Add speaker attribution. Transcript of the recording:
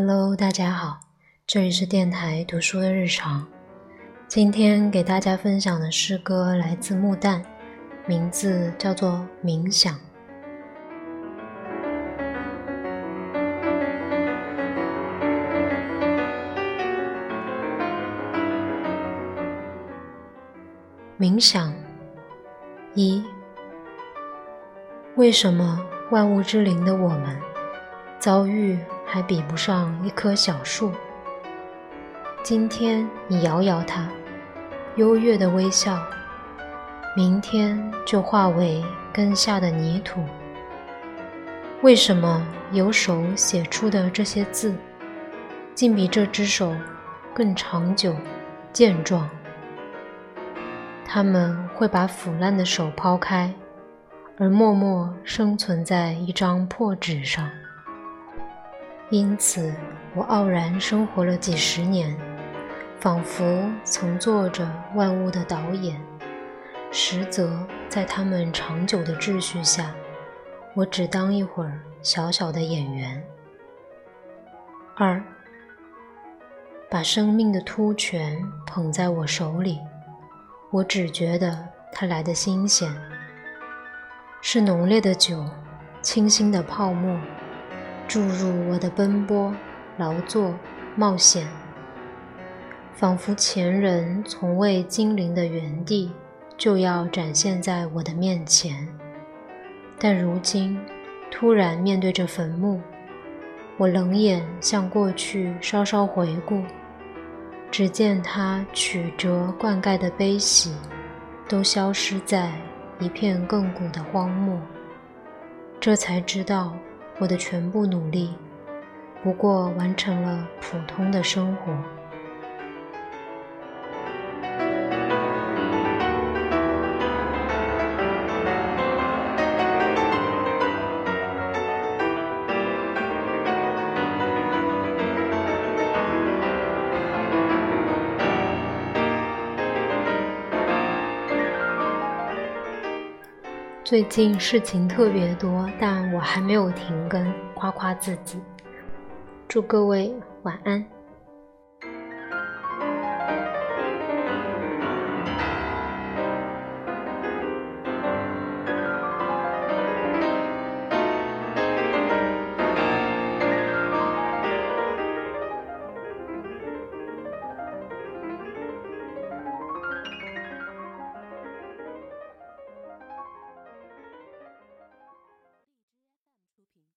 Speaker 1: Hello，大家好，这里是电台读书的日常。今天给大家分享的诗歌来自木旦，名字叫做《冥想》。冥想一，为什么万物之灵的我们遭遇还比不上一棵小树？今天你摇摇它，优越的微笑，明天就化为根下的泥土。为什么有手写出的这些字，竟比这只手更长久、健壮？他们会把腐烂的手抛开，而默默生存在一张破纸上。因此，我傲然生活了几十年，仿佛曾做着万物的导演，实则在他们长久的秩序下，我只当一会儿小小的演员。二，把生命的突泉捧在我手里。我只觉得它来的新鲜，是浓烈的酒，清新的泡沫，注入我的奔波、劳作、冒险，仿佛前人从未经临的原地就要展现在我的面前。但如今突然面对着坟墓，我冷眼向过去稍稍回顾。只见它曲折灌溉的悲喜，都消失在一片亘古的荒漠。这才知道，我的全部努力，不过完成了普通的生活。最近事情特别多，但我还没有停更，夸夸自己。祝各位晚安。